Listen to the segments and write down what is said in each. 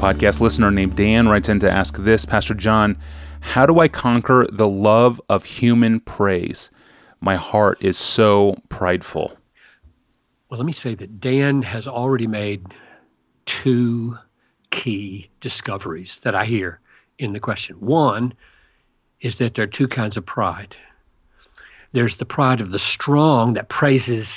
podcast listener named Dan writes in to ask this Pastor John, how do I conquer the love of human praise? My heart is so prideful. Well, let me say that Dan has already made two key discoveries that I hear in the question. One is that there are two kinds of pride there's the pride of the strong that praises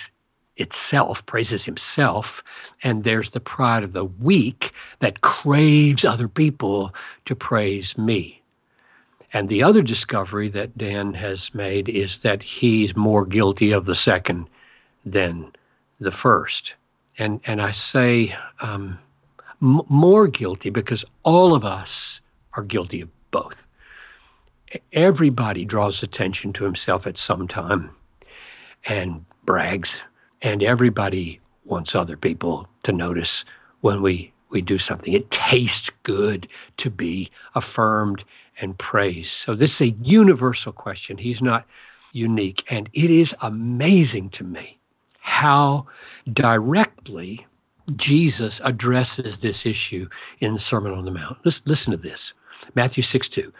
itself, praises himself, and there's the pride of the weak that craves other people to praise me. And the other discovery that Dan has made is that he's more guilty of the second than the first. And, and I say um, m- more guilty because all of us are guilty of both. Everybody draws attention to himself at some time and brags, and everybody wants other people to notice when we, we do something. It tastes good to be affirmed and praised. So, this is a universal question. He's not unique. And it is amazing to me how directly Jesus addresses this issue in the Sermon on the Mount. Listen, listen to this Matthew 6 2.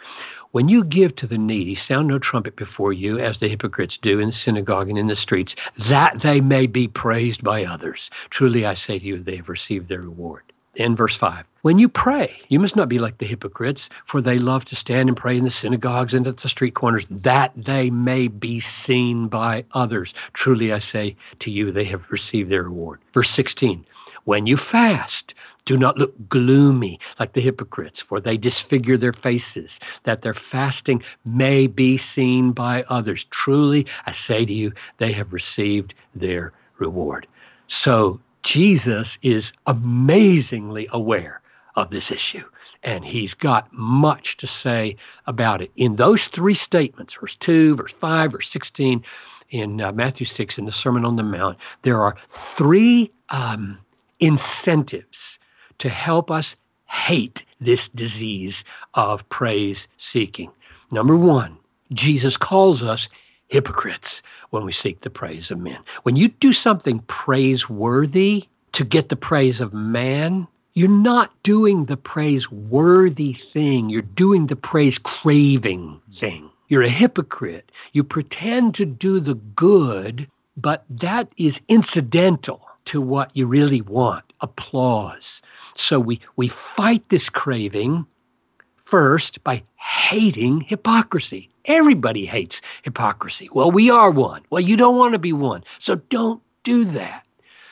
When you give to the needy, sound no trumpet before you, as the hypocrites do in the synagogue and in the streets, that they may be praised by others. Truly I say to you, they have received their reward. In verse 5, when you pray, you must not be like the hypocrites, for they love to stand and pray in the synagogues and at the street corners, that they may be seen by others. Truly I say to you, they have received their reward. Verse 16, when you fast, do not look gloomy like the hypocrites, for they disfigure their faces, that their fasting may be seen by others. Truly, I say to you, they have received their reward. So Jesus is amazingly aware of this issue, and he's got much to say about it. In those three statements, verse 2, verse 5, verse 16, in uh, Matthew 6, in the Sermon on the Mount, there are three um, incentives to help us hate this disease of praise seeking. Number one, Jesus calls us hypocrites when we seek the praise of men. When you do something praiseworthy to get the praise of man, you're not doing the praiseworthy thing, you're doing the praise craving thing. You're a hypocrite. You pretend to do the good, but that is incidental to what you really want applause. So we, we fight this craving first by hating hypocrisy. Everybody hates hypocrisy. Well, we are one. Well, you don't want to be one. So don't do that.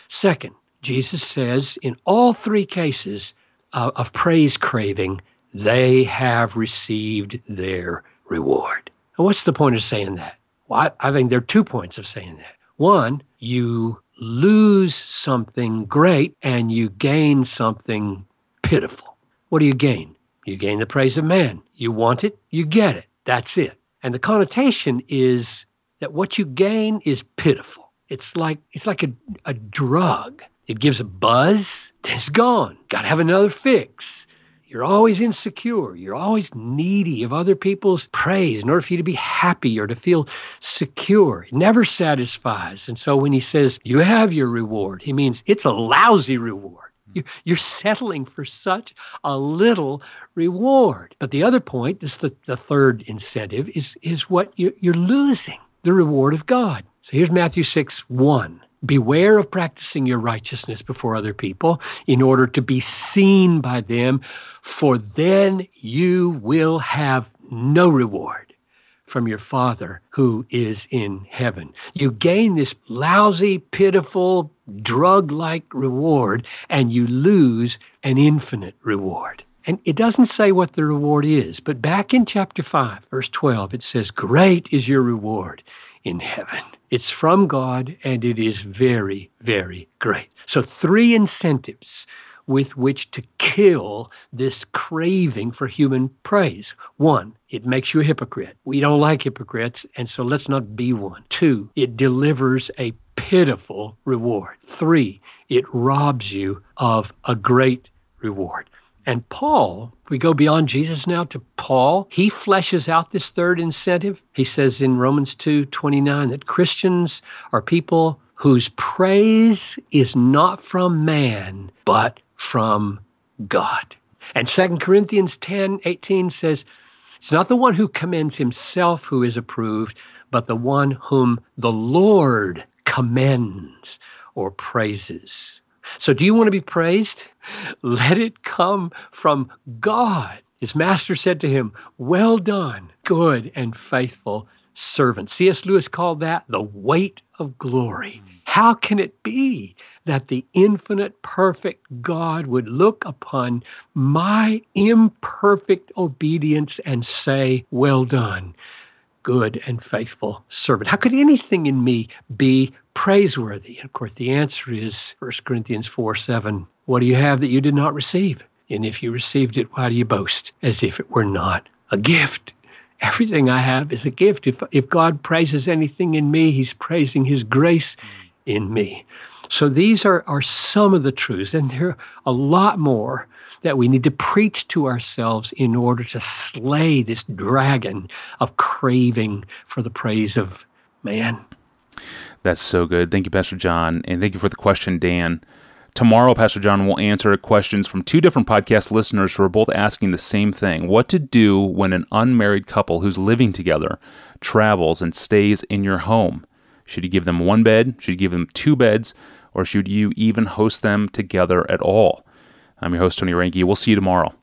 Second, Jesus says in all three cases of praise craving, they have received their reward. What's the point of saying that? Well, I, I think there are two points of saying that. One, you lose something great and you gain something pitiful. What do you gain? You gain the praise of man. You want it, you get it. That's it. And the connotation is that what you gain is pitiful. It's like it's like a, a drug. It gives a buzz, then it's gone. Got to have another fix. You're always insecure. You're always needy of other people's praise in order for you to be happy or to feel secure. It never satisfies. And so when he says, You have your reward, he means it's a lousy reward. Hmm. You're settling for such a little reward. But the other point is the, the third incentive is, is what you're, you're losing the reward of God. So here's Matthew 6 1. Beware of practicing your righteousness before other people in order to be seen by them, for then you will have no reward from your Father who is in heaven. You gain this lousy, pitiful, drug like reward, and you lose an infinite reward. And it doesn't say what the reward is, but back in chapter 5, verse 12, it says, Great is your reward in heaven. It's from God and it is very, very great. So, three incentives with which to kill this craving for human praise. One, it makes you a hypocrite. We don't like hypocrites, and so let's not be one. Two, it delivers a pitiful reward. Three, it robs you of a great reward. And Paul, we go beyond Jesus now to Paul, he fleshes out this third incentive. He says in Romans 2 29 that Christians are people whose praise is not from man, but from God. And 2 Corinthians 10 18 says, It's not the one who commends himself who is approved, but the one whom the Lord commends or praises. So, do you want to be praised? Let it come from God. His master said to him, Well done, good and faithful servant. C.S. Lewis called that the weight of glory. How can it be that the infinite, perfect God would look upon my imperfect obedience and say, Well done, good and faithful servant? How could anything in me be praiseworthy? And of course, the answer is 1 Corinthians 4 7. What do you have that you did not receive? And if you received it, why do you boast as if it were not a gift? Everything I have is a gift. If, if God praises anything in me, He's praising His grace in me. So these are, are some of the truths, and there are a lot more that we need to preach to ourselves in order to slay this dragon of craving for the praise of man. That's so good. Thank you, Pastor John. And thank you for the question, Dan. Tomorrow, Pastor John will answer questions from two different podcast listeners who are both asking the same thing what to do when an unmarried couple who's living together travels and stays in your home. Should you give them one bed? Should you give them two beds? Or should you even host them together at all? I'm your host, Tony Reinke. We'll see you tomorrow.